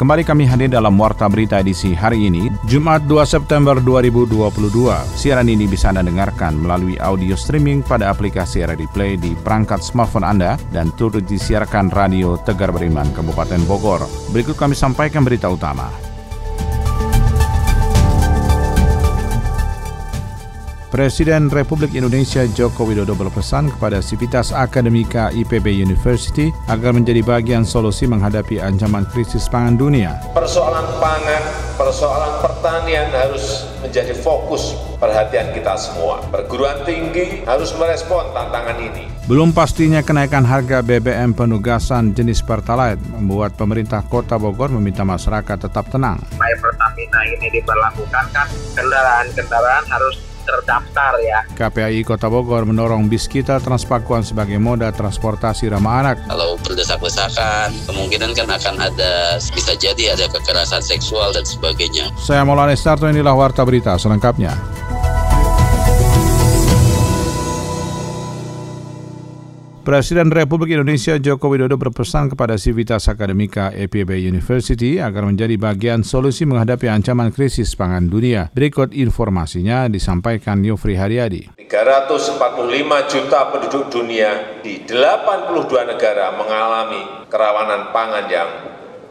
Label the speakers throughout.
Speaker 1: Kembali kami hadir dalam Warta Berita edisi hari ini, Jumat 2 September 2022. Siaran ini bisa Anda dengarkan melalui audio streaming pada aplikasi RRI Play di perangkat smartphone Anda dan turut disiarkan Radio Tegar Beriman, Kabupaten Bogor. Berikut kami sampaikan berita utama. Presiden Republik Indonesia Joko Widodo berpesan kepada Sivitas Akademika IPB University agar menjadi bagian solusi menghadapi ancaman krisis pangan dunia.
Speaker 2: Persoalan pangan, persoalan pertanian harus menjadi fokus perhatian kita semua. Perguruan tinggi harus merespon tantangan ini.
Speaker 1: Belum pastinya kenaikan harga BBM penugasan jenis Pertalite membuat pemerintah Kota Bogor meminta masyarakat tetap tenang.
Speaker 3: Pertamina ini diberlakukan kan kendaraan-kendaraan harus terdaftar ya.
Speaker 1: KPAI Kota Bogor mendorong bis kita Transpakuan sebagai moda transportasi ramah anak.
Speaker 4: Kalau berdesak-desakan, kemungkinan kan akan ada, bisa jadi ada kekerasan seksual dan sebagainya.
Speaker 1: Saya Maulana Starto, inilah Warta Berita selengkapnya. Presiden Republik Indonesia Joko Widodo berpesan kepada Sivitas Akademika EPB University agar menjadi bagian solusi menghadapi ancaman krisis pangan dunia. Berikut informasinya disampaikan Yofri Haryadi.
Speaker 2: 345 juta penduduk dunia di 82 negara mengalami kerawanan pangan yang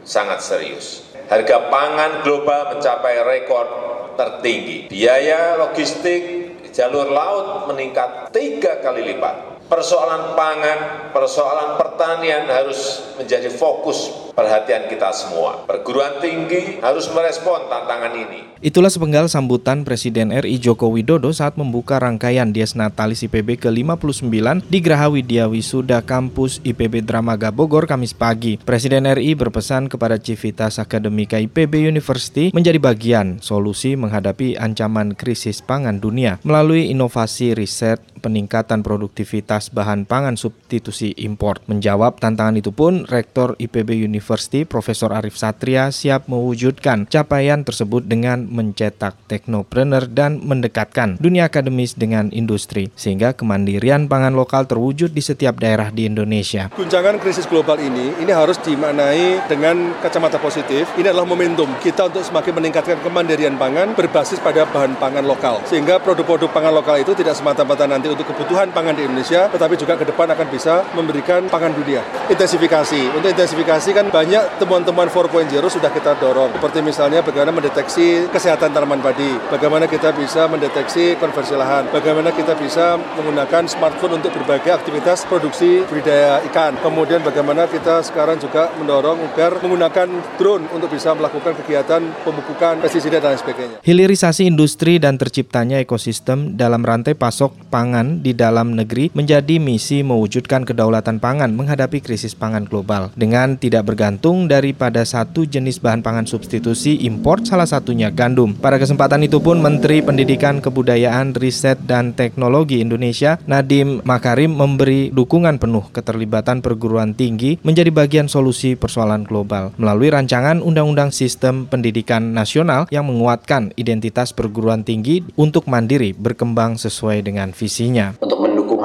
Speaker 2: sangat serius. Harga pangan global mencapai rekor tertinggi. Biaya logistik jalur laut meningkat tiga kali lipat persoalan pangan, persoalan pertanian harus menjadi fokus perhatian kita semua. Perguruan tinggi harus merespon tantangan ini.
Speaker 5: Itulah sepenggal sambutan Presiden RI Joko Widodo saat membuka rangkaian Dies Natalis IPB ke-59 di Graha Widya Wisuda Kampus IPB Dramaga Bogor Kamis pagi. Presiden RI berpesan kepada Civitas Akademika IPB University menjadi bagian solusi menghadapi ancaman krisis pangan dunia melalui inovasi riset, peningkatan produktivitas bahan pangan substitusi impor. Menjawab tantangan itu pun, Rektor IPB University Profesor Arif Satria siap mewujudkan capaian tersebut dengan mencetak teknopreneur dan mendekatkan dunia akademis dengan industri sehingga kemandirian pangan lokal terwujud di setiap daerah di Indonesia.
Speaker 6: Guncangan krisis global ini ini harus dimaknai dengan kacamata positif. Ini adalah momentum kita untuk semakin meningkatkan kemandirian pangan berbasis pada bahan pangan lokal sehingga produk-produk pangan lokal itu tidak semata-mata nanti untuk kebutuhan pangan di Indonesia, tetapi juga ke depan akan bisa memberikan pangan dunia. Intensifikasi. Untuk intensifikasi kan banyak temuan-temuan 4.0 sudah kita dorong. Seperti misalnya bagaimana mendeteksi kesehatan tanaman padi, bagaimana kita bisa mendeteksi konversi lahan, bagaimana kita bisa menggunakan smartphone untuk berbagai aktivitas produksi budidaya ikan. Kemudian bagaimana kita sekarang juga mendorong agar menggunakan drone untuk bisa melakukan kegiatan pemupukan pestisida dan sebagainya.
Speaker 5: Hilirisasi industri dan terciptanya ekosistem dalam rantai pasok pangan pangan di dalam negeri menjadi misi mewujudkan kedaulatan pangan menghadapi krisis pangan global dengan tidak bergantung daripada satu jenis bahan pangan substitusi impor salah satunya gandum. Pada kesempatan itu pun Menteri Pendidikan Kebudayaan Riset dan Teknologi Indonesia Nadim Makarim memberi dukungan penuh keterlibatan perguruan tinggi menjadi bagian solusi persoalan global melalui rancangan Undang-Undang Sistem Pendidikan Nasional yang menguatkan identitas perguruan tinggi untuk mandiri berkembang sesuai dengan visinya
Speaker 7: visinya. Untuk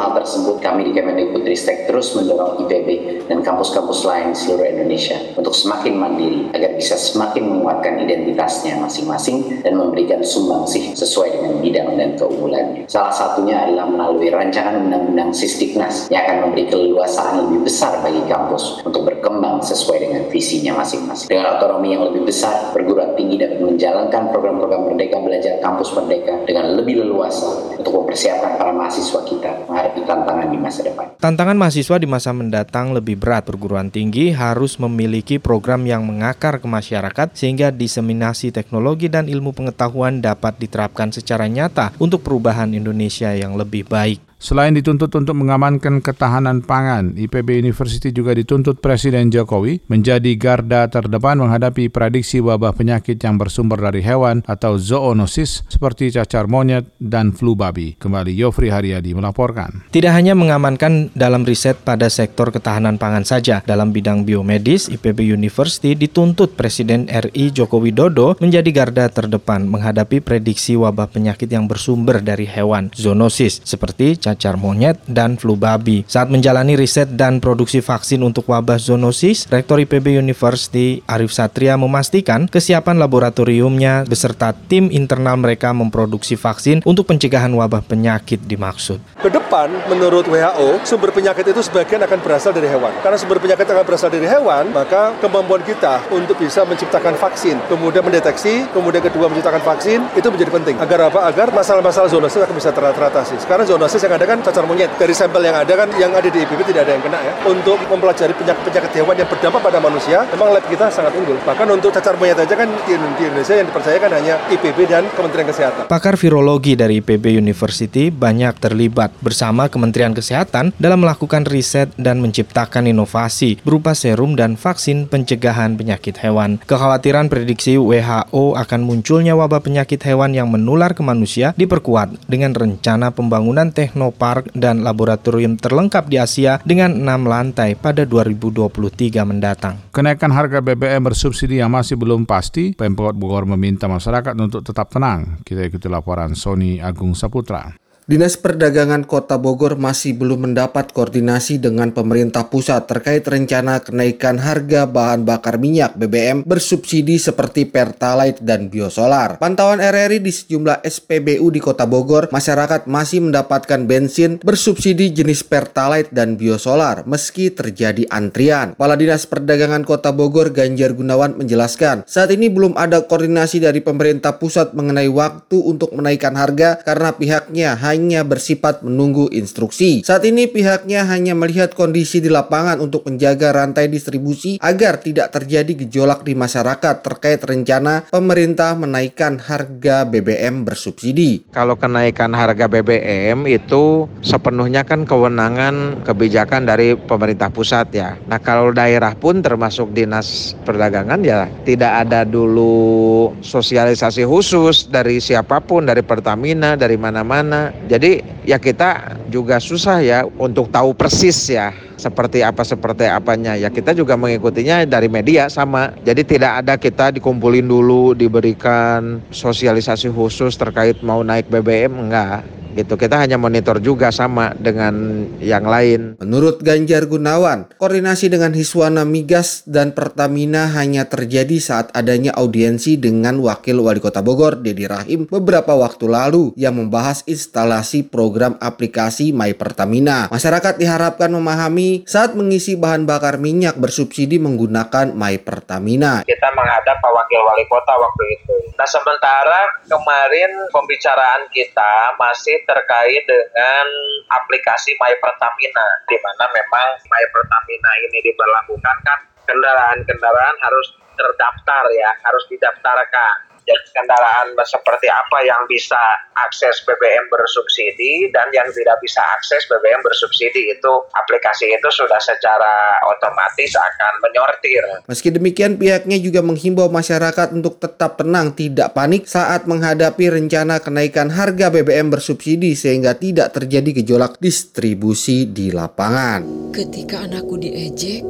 Speaker 7: hal tersebut, kami di Kemendikbudristek terus mendorong IPB dan kampus-kampus lain di seluruh Indonesia untuk semakin mandiri agar bisa semakin menguatkan identitasnya masing-masing dan memberikan sumbangsih sesuai dengan bidang dan keunggulannya. Salah satunya adalah melalui rancangan undang-undang Sistiknas yang akan memberi keleluasaan lebih besar bagi kampus untuk berkembang sesuai dengan visinya masing-masing. Dengan otonomi yang lebih besar, perguruan tinggi dapat menjalankan program-program Merdeka Belajar Kampus Merdeka dengan lebih leluasa untuk mempersiapkan para mahasiswa kita menghadapi tantangan di masa depan.
Speaker 5: Tantangan mahasiswa di masa mendatang lebih berat. Perguruan tinggi harus memiliki program yang mengakar ke masyarakat sehingga diseminasi teknologi dan ilmu pengetahuan dapat diterapkan secara nyata untuk perubahan Indonesia yang lebih baik.
Speaker 1: Selain dituntut untuk mengamankan ketahanan pangan, IPB University juga dituntut Presiden Jokowi menjadi garda terdepan menghadapi prediksi wabah penyakit yang bersumber dari hewan atau zoonosis seperti cacar monyet dan flu babi. Kembali Yofri Haryadi melaporkan.
Speaker 5: Tidak hanya mengamankan dalam riset pada sektor ketahanan pangan saja, dalam bidang biomedis, IPB University dituntut Presiden RI Joko Widodo menjadi garda terdepan menghadapi prediksi wabah penyakit yang bersumber dari hewan zoonosis seperti cacar monyet, dan flu babi. Saat menjalani riset dan produksi vaksin untuk wabah zoonosis, Rektor IPB University Arif Satria memastikan kesiapan laboratoriumnya beserta tim internal mereka memproduksi vaksin untuk pencegahan wabah penyakit dimaksud.
Speaker 6: Ke depan, menurut WHO, sumber penyakit itu sebagian akan berasal dari hewan. Karena sumber penyakit akan berasal dari hewan, maka kemampuan kita untuk bisa menciptakan vaksin, kemudian mendeteksi, kemudian kedua menciptakan vaksin, itu menjadi penting. Agar apa? Agar masalah-masalah zoonosis akan bisa teratasi. Sekarang zoonosis yang ada kan cacar monyet. Dari sampel yang ada kan yang ada di IPB tidak ada yang kena ya. Untuk mempelajari penyakit-penyakit hewan yang berdampak pada manusia, memang lab kita sangat unggul. Bahkan untuk cacar monyet aja kan di, Indonesia yang dipercayakan hanya IPB dan Kementerian Kesehatan.
Speaker 5: Pakar virologi dari IPB University banyak terlibat bersama Kementerian Kesehatan dalam melakukan riset dan menciptakan inovasi berupa serum dan vaksin pencegahan penyakit hewan. Kekhawatiran prediksi WHO akan munculnya wabah penyakit hewan yang menular ke manusia diperkuat dengan rencana pembangunan teknopark dan laboratorium terlengkap di Asia dengan enam lantai pada 2023 mendatang.
Speaker 1: Kenaikan harga BBM bersubsidi yang masih belum pasti, Pemkot Bogor meminta masyarakat untuk tetap tenang. Kita ikuti laporan Sony Agung Saputra.
Speaker 8: Dinas Perdagangan Kota Bogor masih belum mendapat koordinasi dengan pemerintah pusat terkait rencana kenaikan harga bahan bakar minyak BBM bersubsidi seperti Pertalite dan biosolar. Pantauan RRI di sejumlah SPBU di Kota Bogor, masyarakat masih mendapatkan bensin bersubsidi jenis Pertalite dan biosolar meski terjadi antrian. Kepala Dinas Perdagangan Kota Bogor Ganjar Gunawan menjelaskan, saat ini belum ada koordinasi dari pemerintah pusat mengenai waktu untuk menaikkan harga karena pihaknya hanya hanya bersifat menunggu instruksi. Saat ini pihaknya hanya melihat kondisi di lapangan untuk menjaga rantai distribusi agar tidak terjadi gejolak di masyarakat terkait rencana pemerintah menaikkan harga BBM bersubsidi.
Speaker 9: Kalau kenaikan harga BBM itu sepenuhnya kan kewenangan kebijakan dari pemerintah pusat ya. Nah kalau daerah pun termasuk dinas perdagangan ya tidak ada dulu sosialisasi khusus dari siapa pun dari Pertamina dari mana-mana jadi ya kita juga susah ya untuk tahu persis ya seperti apa seperti apanya ya kita juga mengikutinya dari media sama jadi tidak ada kita dikumpulin dulu diberikan sosialisasi khusus terkait mau naik BBM enggak gitu. Kita hanya monitor juga sama dengan yang lain.
Speaker 8: Menurut Ganjar Gunawan, koordinasi dengan Hiswana Migas dan Pertamina hanya terjadi saat adanya audiensi dengan Wakil Wali Kota Bogor, Dedi Rahim, beberapa waktu lalu yang membahas instalasi program aplikasi My Pertamina. Masyarakat diharapkan memahami saat mengisi bahan bakar minyak bersubsidi menggunakan My Pertamina.
Speaker 3: Kita menghadap Pak Wakil Wali Kota waktu itu. Nah sementara kemarin pembicaraan kita masih terkait dengan aplikasi My Pertamina, di mana memang My Pertamina ini diberlakukan kan kendaraan-kendaraan harus terdaftar ya, harus didaftarkan jadi kendaraan seperti apa yang bisa akses BBM bersubsidi dan yang tidak bisa akses BBM bersubsidi itu aplikasi itu sudah secara otomatis akan menyortir.
Speaker 8: Meski demikian pihaknya juga menghimbau masyarakat untuk tetap tenang tidak panik saat menghadapi rencana kenaikan harga BBM bersubsidi sehingga tidak terjadi gejolak distribusi di lapangan.
Speaker 10: Ketika anakku diejek,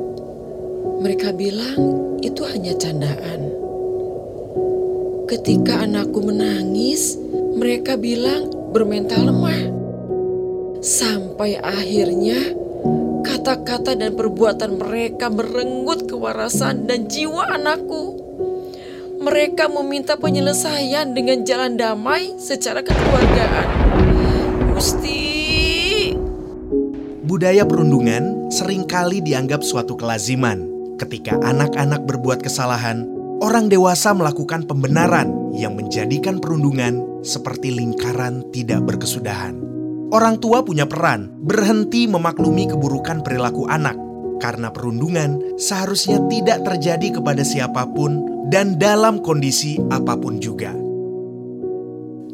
Speaker 10: mereka bilang itu hanya candaan. Ketika anakku menangis, mereka bilang bermental lemah. Sampai akhirnya kata-kata dan perbuatan mereka merenggut kewarasan dan jiwa anakku. Mereka meminta penyelesaian dengan jalan damai secara kekeluargaan. Gusti.
Speaker 11: Budaya perundungan sering kali dianggap suatu kelaziman. Ketika anak-anak berbuat kesalahan, orang dewasa melakukan pembenaran yang menjadikan perundungan seperti lingkaran tidak berkesudahan. Orang tua punya peran berhenti memaklumi keburukan perilaku anak, karena perundungan seharusnya tidak terjadi kepada siapa pun dan dalam kondisi apa pun juga.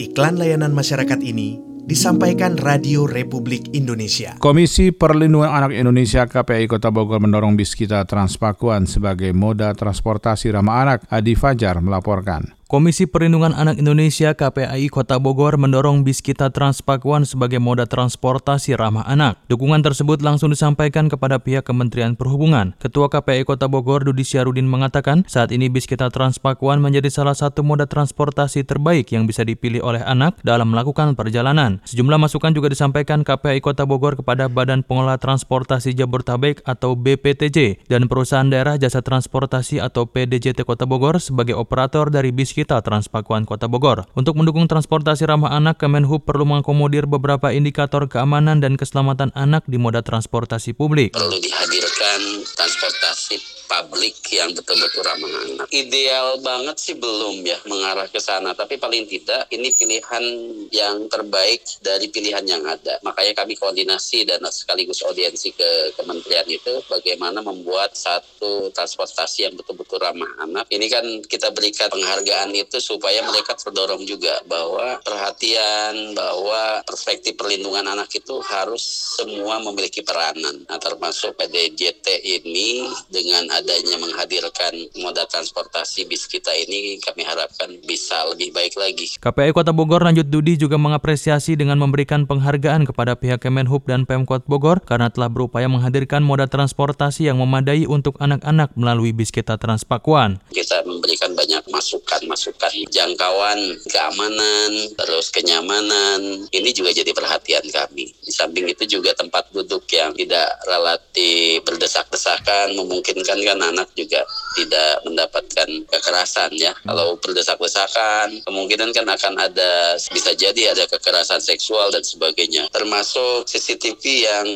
Speaker 11: Iklan layanan masyarakat ini disampaikan Radio Republik Indonesia.
Speaker 1: Komisi Perlindungan Anak Indonesia KPI Kota Bogor mendorong bis kita Transpakuan sebagai moda transportasi ramah anak. Adi Fajar melaporkan.
Speaker 12: Komisi Perlindungan Anak Indonesia KPAI Kota Bogor mendorong bis kita Transpakuan sebagai moda transportasi ramah anak. Dukungan tersebut langsung disampaikan kepada pihak Kementerian Perhubungan. Ketua KPAI Kota Bogor Dudi Syarudin mengatakan saat ini bis kita Transpakuan menjadi salah satu moda transportasi terbaik yang bisa dipilih oleh anak dalam melakukan perjalanan. Sejumlah masukan juga disampaikan KPAI Kota Bogor kepada Badan Pengelola Transportasi Jabodetabek atau BPTJ dan Perusahaan Daerah Jasa Transportasi atau PDJT Kota Bogor sebagai operator dari bis kita Transpakuan Kota Bogor. Untuk mendukung transportasi ramah anak, Kemenhub perlu mengakomodir beberapa indikator keamanan dan keselamatan anak di moda transportasi publik.
Speaker 4: Perlu dihadirkan transportasi publik yang betul-betul ramah anak. Ideal banget sih belum ya mengarah ke sana, tapi paling tidak ini pilihan yang terbaik dari pilihan yang ada. Makanya kami koordinasi dan sekaligus audiensi ke kementerian itu bagaimana membuat satu transportasi yang betul-betul ramah anak. Ini kan kita berikan penghargaan itu supaya mereka terdorong juga bahwa perhatian, bahwa perspektif perlindungan anak itu harus semua memiliki peranan. Nah, termasuk PDJT ini dengan adanya menghadirkan moda transportasi bis kita ini kami harapkan bisa lebih baik lagi.
Speaker 12: KPI Kota Bogor lanjut Dudi juga mengapresiasi dengan memberikan penghargaan kepada pihak Kemenhub dan Pemkot Bogor karena telah berupaya menghadirkan moda transportasi yang memadai untuk anak-anak melalui bis kita Transpakuan.
Speaker 4: Kita memberikan banyak masukan-masukan jangkauan, keamanan, terus kenyamanan. Ini juga jadi perhatian kami. Di samping itu juga tempat duduk yang tidak relatif berdesak-desakan memungkinkan kan anak juga tidak mendapatkan kekerasan ya. Hmm. Kalau berdesak-desakan, kemungkinan kan akan ada bisa jadi ada kekerasan seksual dan sebagainya. Termasuk CCTV yang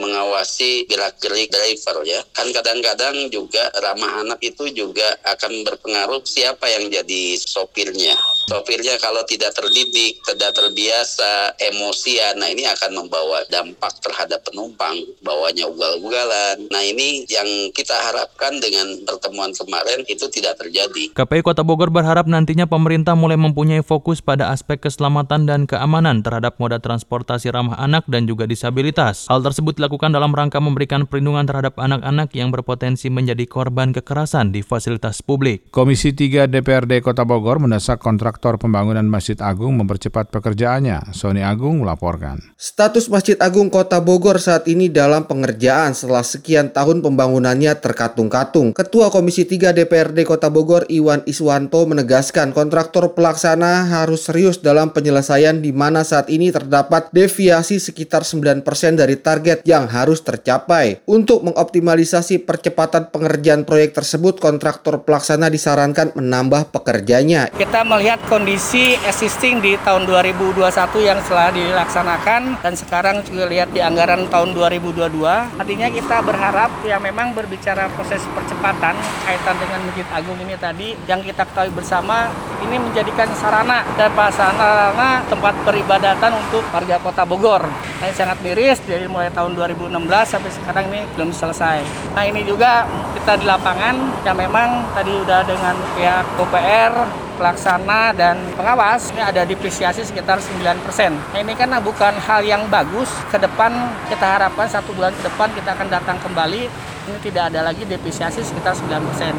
Speaker 4: mengawasi gerak-gerik driver ya. Kan kadang-kadang juga ramah anak itu juga akan berpengaruh siapa yang jadi sopirnya. Sopirnya kalau tidak terdidik, tidak terbiasa, emosian, nah ini akan membawa dampak terhadap penumpang, bawanya ugal-ugalan. Nah ini yang kita harapkan dengan pertemuan kemarin itu tidak terjadi.
Speaker 12: KPI Kota Bogor berharap nantinya pemerintah mulai mempunyai fokus pada aspek keselamatan dan keamanan terhadap moda transportasi ramah anak dan juga disabilitas. Hal tersebut dilakukan dalam rangka memberikan perlindungan terhadap anak-anak yang berpotensi menjadi korban kekerasan di fasilitas publik.
Speaker 1: Komisi 3 DPRD Kota Bogor mendesak kontraktor pembangunan Masjid Agung mempercepat pekerjaannya. Sony Agung melaporkan.
Speaker 8: Status Masjid Agung Kota Bogor saat ini dalam pengerjaan setelah sekian tahun pembangunannya terkatung Katung. Ketua Komisi 3 DPRD Kota Bogor Iwan Iswanto menegaskan kontraktor pelaksana harus serius dalam penyelesaian di mana saat ini terdapat deviasi sekitar 9% dari target yang harus tercapai. Untuk mengoptimalisasi percepatan pengerjaan proyek tersebut, kontraktor pelaksana disarankan menambah pekerjanya.
Speaker 13: Kita melihat kondisi existing di tahun 2021 yang telah dilaksanakan dan sekarang juga lihat di anggaran tahun 2022. Artinya kita berharap yang memang berbicara proses proses percepatan kaitan dengan Masjid Agung ini tadi yang kita ketahui bersama ini menjadikan sarana dan sarana tempat peribadatan untuk warga Kota Bogor. Ini sangat miris dari mulai tahun 2016 sampai sekarang ini belum selesai. Nah ini juga kita di lapangan yang memang tadi udah dengan pihak OPR pelaksana dan pengawas ini ada depresiasi sekitar 9%. Nah, ini kan bukan hal yang bagus. Ke depan kita harapkan satu bulan ke depan kita akan datang kembali ini tidak ada lagi depresiasi sekitar 9%.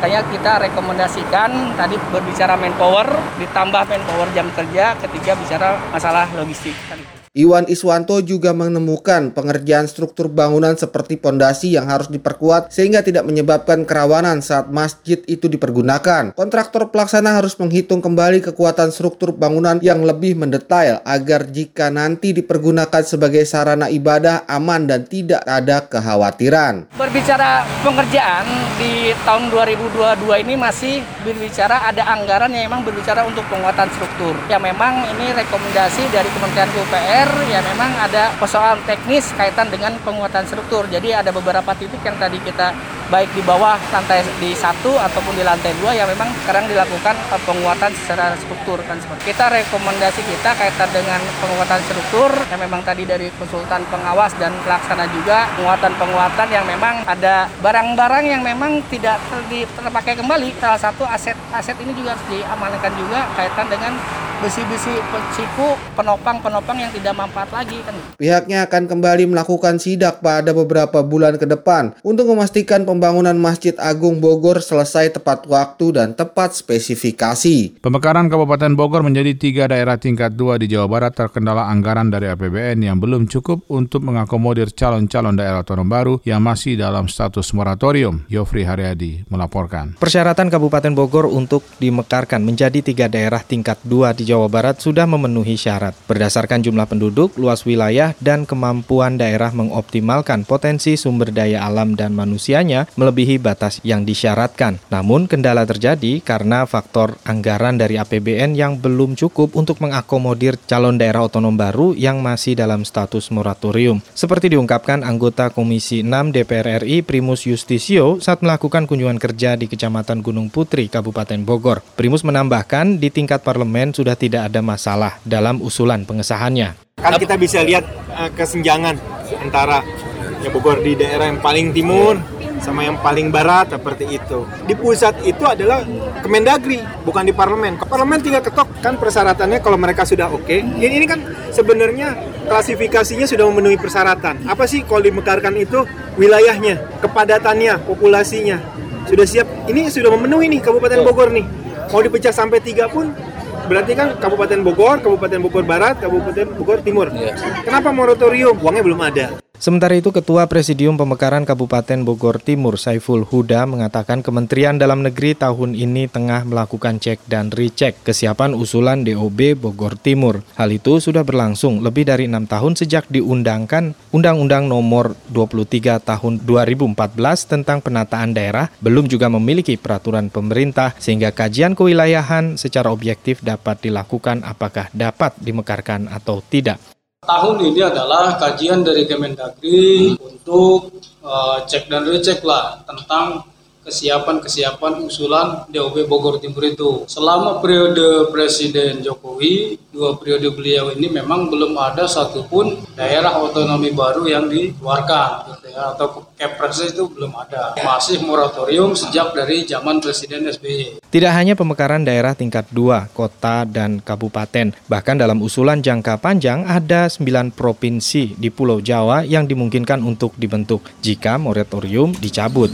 Speaker 13: Kayak kita rekomendasikan tadi berbicara manpower ditambah manpower jam kerja ketika bicara masalah logistik.
Speaker 8: Iwan Iswanto juga menemukan pengerjaan struktur bangunan seperti pondasi yang harus diperkuat sehingga tidak menyebabkan kerawanan saat masjid itu dipergunakan. Kontraktor pelaksana harus menghitung kembali kekuatan struktur bangunan yang lebih mendetail agar jika nanti dipergunakan sebagai sarana ibadah aman dan tidak ada kekhawatiran.
Speaker 13: Berbicara pengerjaan di tahun 2022 ini masih berbicara ada anggaran yang memang berbicara untuk penguatan struktur. Ya memang ini rekomendasi dari Kementerian PUPR ya memang ada persoalan teknis kaitan dengan penguatan struktur. Jadi ada beberapa titik yang tadi kita baik di bawah lantai di satu ataupun di lantai dua yang memang sekarang dilakukan penguatan secara struktur kan seperti kita rekomendasi kita kaitan dengan penguatan struktur yang memang tadi dari konsultan pengawas dan pelaksana juga penguatan penguatan yang memang ada barang-barang yang memang tidak ter terpakai kembali salah satu aset aset ini juga harus diamankan juga kaitan dengan besi-besi siku penopang-penopang yang tidak manfaat lagi kan.
Speaker 8: Pihaknya akan kembali melakukan sidak pada beberapa bulan ke depan untuk memastikan pembangunan Masjid Agung Bogor selesai tepat waktu dan tepat spesifikasi.
Speaker 1: Pemekaran Kabupaten Bogor menjadi tiga daerah tingkat dua di Jawa Barat terkendala anggaran dari APBN yang belum cukup untuk mengakomodir calon-calon daerah otonom baru yang masih dalam status moratorium. Yofri Haryadi melaporkan.
Speaker 5: Persyaratan Kabupaten Bogor untuk dimekarkan menjadi tiga daerah tingkat dua di Jawa Barat sudah memenuhi syarat. Berdasarkan jumlah penduduk, luas wilayah, dan kemampuan daerah mengoptimalkan potensi sumber daya alam dan manusianya melebihi batas yang disyaratkan. Namun kendala terjadi karena faktor anggaran dari APBN yang belum cukup untuk mengakomodir calon daerah otonom baru yang masih dalam status moratorium. Seperti diungkapkan anggota Komisi 6 DPR RI Primus Justisio saat melakukan kunjungan kerja di Kecamatan Gunung Putri, Kabupaten Bogor. Primus menambahkan di tingkat parlemen sudah tidak ada masalah dalam usulan pengesahannya.
Speaker 14: Kan kita bisa lihat uh, kesenjangan antara ya Bogor di daerah yang paling timur sama yang paling barat seperti itu. Di pusat itu adalah Kemendagri, bukan di parlemen. Parlemen tinggal ketok kan persyaratannya kalau mereka sudah oke. Okay. Ini, ini kan sebenarnya klasifikasinya sudah memenuhi persyaratan. Apa sih kalau dimekarkan itu wilayahnya, kepadatannya, populasinya sudah siap. Ini sudah memenuhi nih Kabupaten Bogor nih. Mau dipecah sampai tiga pun berarti kan Kabupaten Bogor, Kabupaten Bogor Barat, Kabupaten Bogor Timur. Kenapa moratorium? Uangnya belum ada.
Speaker 5: Sementara itu, Ketua Presidium Pemekaran Kabupaten Bogor Timur Saiful Huda mengatakan Kementerian Dalam Negeri tahun ini tengah melakukan cek dan recheck kesiapan usulan DOB Bogor Timur. Hal itu sudah berlangsung lebih dari enam tahun sejak diundangkan Undang-Undang Nomor 23 Tahun 2014 tentang penataan daerah, belum juga memiliki peraturan pemerintah sehingga kajian kewilayahan secara objektif dapat dilakukan apakah dapat dimekarkan atau tidak.
Speaker 15: Tahun ini adalah kajian dari Kemendagri untuk uh, cek dan recek lah tentang kesiapan-kesiapan usulan DOB Bogor Timur itu. Selama periode Presiden Jokowi, dua periode beliau ini memang belum ada satupun daerah otonomi baru yang dikeluarkan gitu ya atau Kepres itu belum ada. Masih moratorium sejak dari zaman Presiden SBY.
Speaker 5: Tidak hanya pemekaran daerah tingkat 2, kota dan kabupaten, bahkan dalam usulan jangka panjang ada 9 provinsi di Pulau Jawa yang dimungkinkan untuk dibentuk jika moratorium dicabut.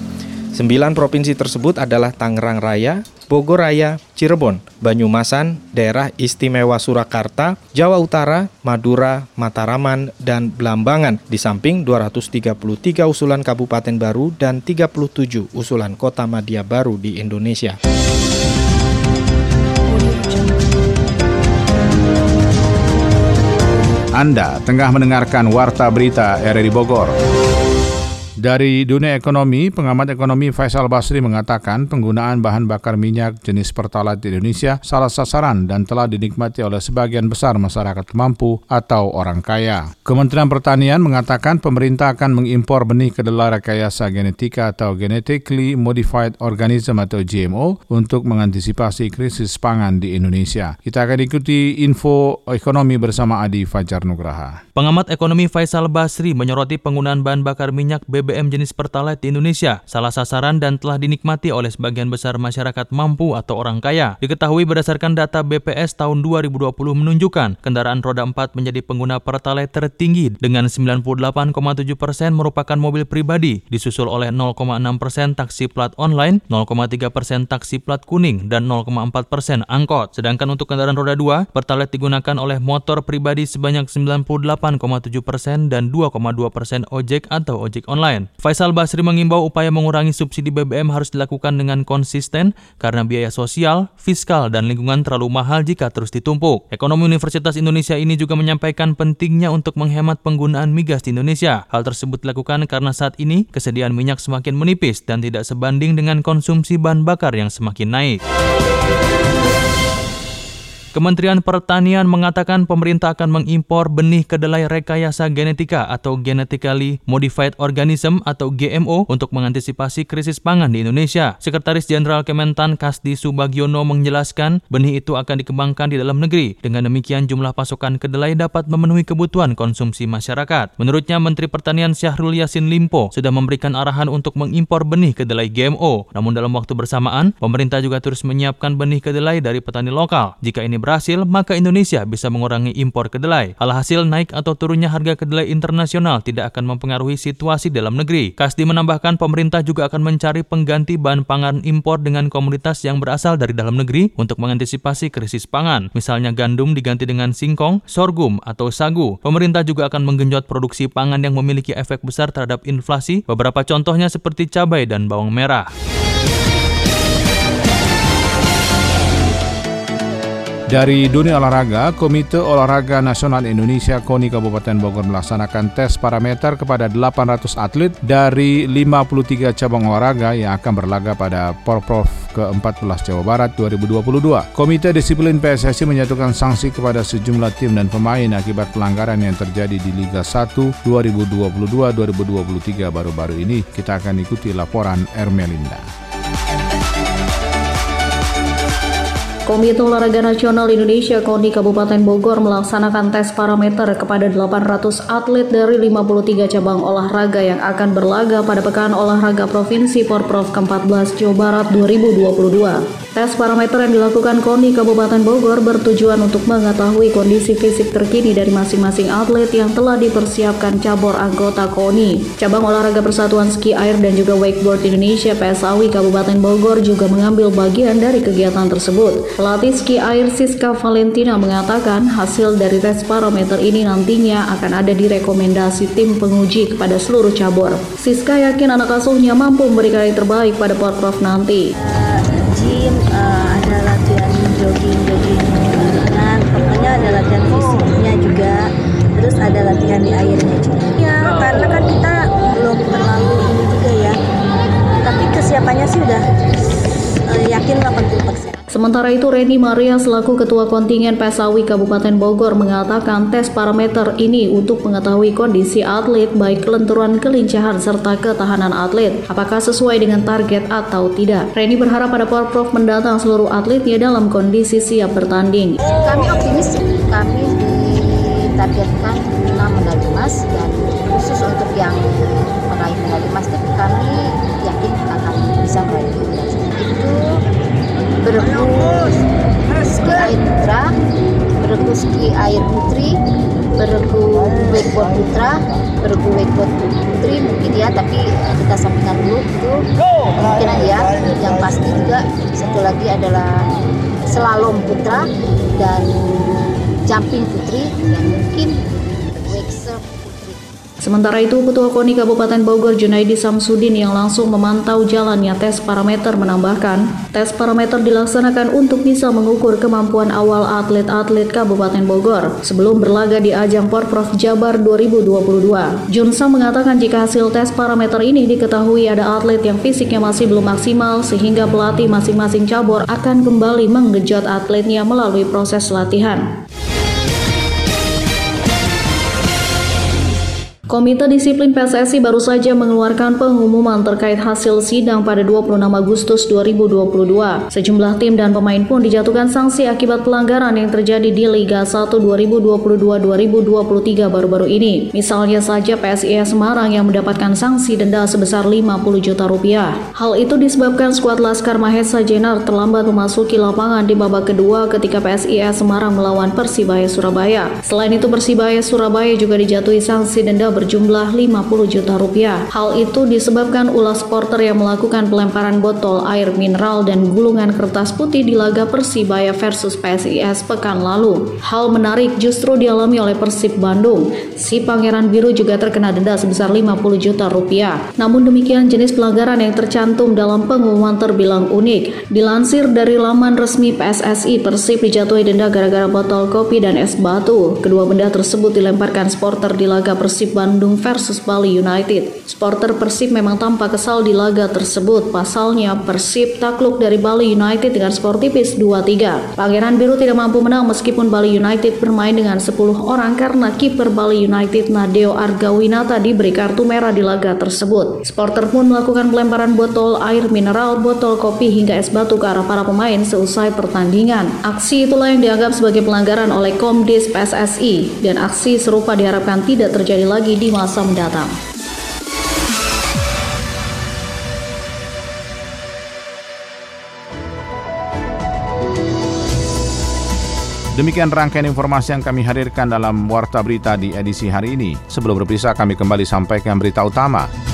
Speaker 5: Sembilan provinsi tersebut adalah Tangerang Raya, Bogor Raya, Cirebon, Banyumasan, Daerah Istimewa Surakarta, Jawa Utara, Madura, Mataraman, dan Blambangan, di samping 233 usulan kabupaten baru dan 37 usulan kota madya baru di Indonesia.
Speaker 1: Anda tengah mendengarkan Warta Berita RRI Bogor. Dari dunia ekonomi, pengamat ekonomi Faisal Basri mengatakan penggunaan bahan bakar minyak jenis Pertalite di Indonesia salah sasaran dan telah dinikmati oleh sebagian besar masyarakat mampu atau orang kaya. Kementerian Pertanian mengatakan pemerintah akan mengimpor benih kedelai rekayasa genetika atau genetically modified organism atau GMO untuk mengantisipasi krisis pangan di Indonesia. Kita akan ikuti info ekonomi bersama Adi Fajar Nugraha.
Speaker 12: Pengamat ekonomi Faisal Basri menyoroti penggunaan bahan bakar minyak BBM BBM jenis Pertalite di Indonesia, salah sasaran dan telah dinikmati oleh sebagian besar masyarakat mampu atau orang kaya. Diketahui berdasarkan data BPS tahun 2020 menunjukkan kendaraan roda 4 menjadi pengguna Pertalite tertinggi dengan 98,7 persen merupakan mobil pribadi, disusul oleh 0,6 persen taksi plat online, 0,3 persen taksi plat kuning, dan 0,4 persen angkot. Sedangkan untuk kendaraan roda 2, Pertalite digunakan oleh motor pribadi sebanyak 98,7 persen dan 2,2 persen ojek atau ojek online. Faisal Basri mengimbau upaya mengurangi subsidi BBM harus dilakukan dengan konsisten karena biaya sosial, fiskal, dan lingkungan terlalu mahal jika terus ditumpuk. Ekonomi Universitas Indonesia ini juga menyampaikan pentingnya untuk menghemat penggunaan migas di Indonesia. Hal tersebut dilakukan karena saat ini kesediaan minyak semakin menipis dan tidak sebanding dengan konsumsi bahan bakar yang semakin naik. Kementerian Pertanian mengatakan pemerintah akan mengimpor benih kedelai rekayasa genetika atau genetically modified organism atau GMO untuk mengantisipasi krisis pangan di Indonesia. Sekretaris Jenderal Kementan Kasdi Subagiono menjelaskan benih itu akan dikembangkan di dalam negeri. Dengan demikian jumlah pasokan kedelai dapat memenuhi kebutuhan konsumsi masyarakat. Menurutnya Menteri Pertanian Syahrul Yasin Limpo sudah memberikan arahan untuk mengimpor benih kedelai GMO. Namun dalam waktu bersamaan, pemerintah juga terus menyiapkan benih kedelai dari petani lokal. Jika ini berhasil, maka Indonesia bisa mengurangi impor kedelai. Alhasil naik atau turunnya harga kedelai internasional tidak akan mempengaruhi situasi dalam negeri. Kasdi menambahkan pemerintah juga akan mencari pengganti bahan pangan impor dengan komoditas yang berasal dari dalam negeri untuk mengantisipasi krisis pangan. Misalnya gandum diganti dengan singkong, sorghum, atau sagu. Pemerintah juga akan menggenjot produksi pangan yang memiliki efek besar terhadap inflasi, beberapa contohnya seperti cabai dan bawang merah.
Speaker 1: Dari dunia olahraga, Komite Olahraga Nasional Indonesia KONI Kabupaten Bogor melaksanakan tes parameter kepada 800 atlet dari 53 cabang olahraga yang akan berlaga pada Porprov ke-14 Jawa Barat 2022. Komite Disiplin PSSI menyatukan sanksi kepada sejumlah tim dan pemain akibat pelanggaran yang terjadi di Liga 1 2022-2023 baru-baru ini. Kita akan ikuti laporan Ermelinda.
Speaker 16: Komite Olahraga Nasional Indonesia KONI Kabupaten Bogor melaksanakan tes parameter kepada 800 atlet dari 53 cabang olahraga yang akan berlaga pada Pekan Olahraga Provinsi Porprov ke-14 Jawa Barat 2022. Tes parameter yang dilakukan KONI Kabupaten Bogor bertujuan untuk mengetahui kondisi fisik terkini dari masing-masing atlet yang telah dipersiapkan cabur anggota KONI. Cabang olahraga Persatuan Ski Air dan juga Wakeboard Indonesia PSAWI Kabupaten Bogor juga mengambil bagian dari kegiatan tersebut. Pelatih ski air Siska Valentina mengatakan hasil dari tes parameter ini nantinya akan ada direkomendasi tim penguji kepada seluruh cabur. Siska yakin anak asuhnya mampu memberikan yang terbaik pada Porprov nanti
Speaker 17: jogging jogging ringan pokoknya ada latihan fisiknya juga. Terus ada latihan di airnya juga
Speaker 16: Sementara itu, Reni Maria selaku Ketua Kontingen Pesawi Kabupaten Bogor mengatakan tes parameter ini untuk mengetahui kondisi atlet baik kelenturan kelincahan serta ketahanan atlet, apakah sesuai dengan target atau tidak. Reni berharap pada Porprov mendatang seluruh atletnya dalam kondisi siap bertanding.
Speaker 17: Kami optimis, kami ditargetkan 6 medali emas dan khusus untuk yang ski air putra air putri beregu wakeboard putra beregu wakeboard putri mungkin ya tapi kita sampingkan dulu itu kemungkinan ya yang pasti juga satu lagi adalah slalom putra dan jumping putri dan mungkin
Speaker 16: Sementara itu, Ketua KONI Kabupaten Bogor Junaidi Samsudin yang langsung memantau jalannya tes parameter menambahkan, tes parameter dilaksanakan untuk bisa mengukur kemampuan awal atlet-atlet Kabupaten Bogor sebelum berlaga di ajang Porprov Jabar 2022. Junsa mengatakan jika hasil tes parameter ini diketahui ada atlet yang fisiknya masih belum maksimal sehingga pelatih masing-masing cabur akan kembali mengejot atletnya melalui proses latihan. Komite Disiplin PSSI baru saja mengeluarkan pengumuman terkait hasil sidang pada 26 Agustus 2022. Sejumlah tim dan pemain pun dijatuhkan sanksi akibat pelanggaran yang terjadi di Liga 1 2022-2023 baru-baru ini. Misalnya saja PSIS Semarang yang mendapatkan sanksi denda sebesar 50 juta rupiah. Hal itu disebabkan skuad Laskar Mahesa Jenar terlambat memasuki lapangan di babak kedua ketika PSIS Semarang melawan Persibaya Surabaya. Selain itu Persibaya Surabaya juga dijatuhi sanksi denda berjumlah 50 juta rupiah. Hal itu disebabkan ulah supporter yang melakukan pelemparan botol air mineral dan gulungan kertas putih di laga Persibaya versus PSIS pekan lalu. Hal menarik justru dialami oleh Persib Bandung. Si Pangeran Biru juga terkena denda sebesar 50 juta rupiah. Namun demikian jenis pelanggaran yang tercantum dalam pengumuman terbilang unik. Dilansir dari laman resmi PSSI, Persib dijatuhi denda gara-gara botol kopi dan es batu. Kedua benda tersebut dilemparkan supporter di laga Persib Bandung Bandung versus Bali United. Supporter Persib memang tampak kesal di laga tersebut. Pasalnya Persib takluk dari Bali United dengan skor tipis 2-3. Pangeran Biru tidak mampu menang meskipun Bali United bermain dengan 10 orang karena kiper Bali United Nadeo Argawinata diberi kartu merah di laga tersebut. Supporter pun melakukan pelemparan botol air mineral, botol kopi hingga es batu ke arah para pemain seusai pertandingan. Aksi itulah yang dianggap sebagai pelanggaran oleh Komdis PSSI dan aksi serupa diharapkan tidak terjadi lagi di masa mendatang.
Speaker 1: Demikian rangkaian informasi yang kami hadirkan dalam Warta Berita di edisi hari ini. Sebelum berpisah, kami kembali sampaikan berita utama.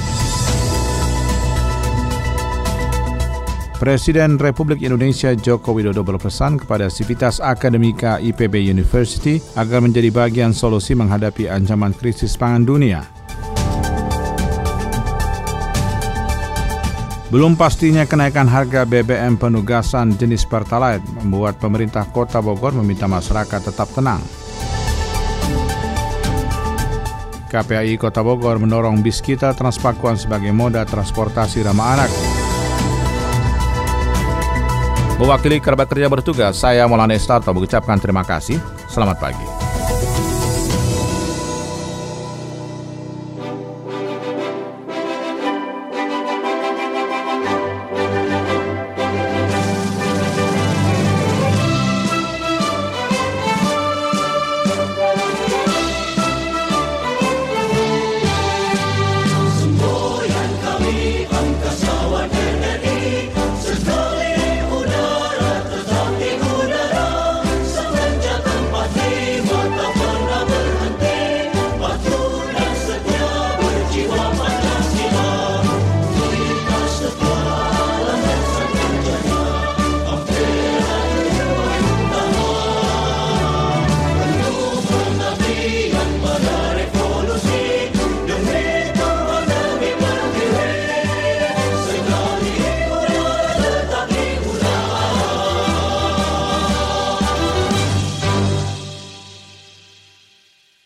Speaker 1: Presiden Republik Indonesia Joko Widodo berpesan kepada Sivitas Akademika IPB University agar menjadi bagian solusi menghadapi ancaman krisis pangan dunia. Belum pastinya kenaikan harga BBM penugasan jenis Pertalite membuat pemerintah kota Bogor meminta masyarakat tetap tenang. KPAI Kota Bogor mendorong bis kita Transpakuan sebagai moda transportasi ramah anak. Mewakili kerabat kerja bertugas, saya Maulana Estarto mengucapkan terima kasih. Selamat pagi.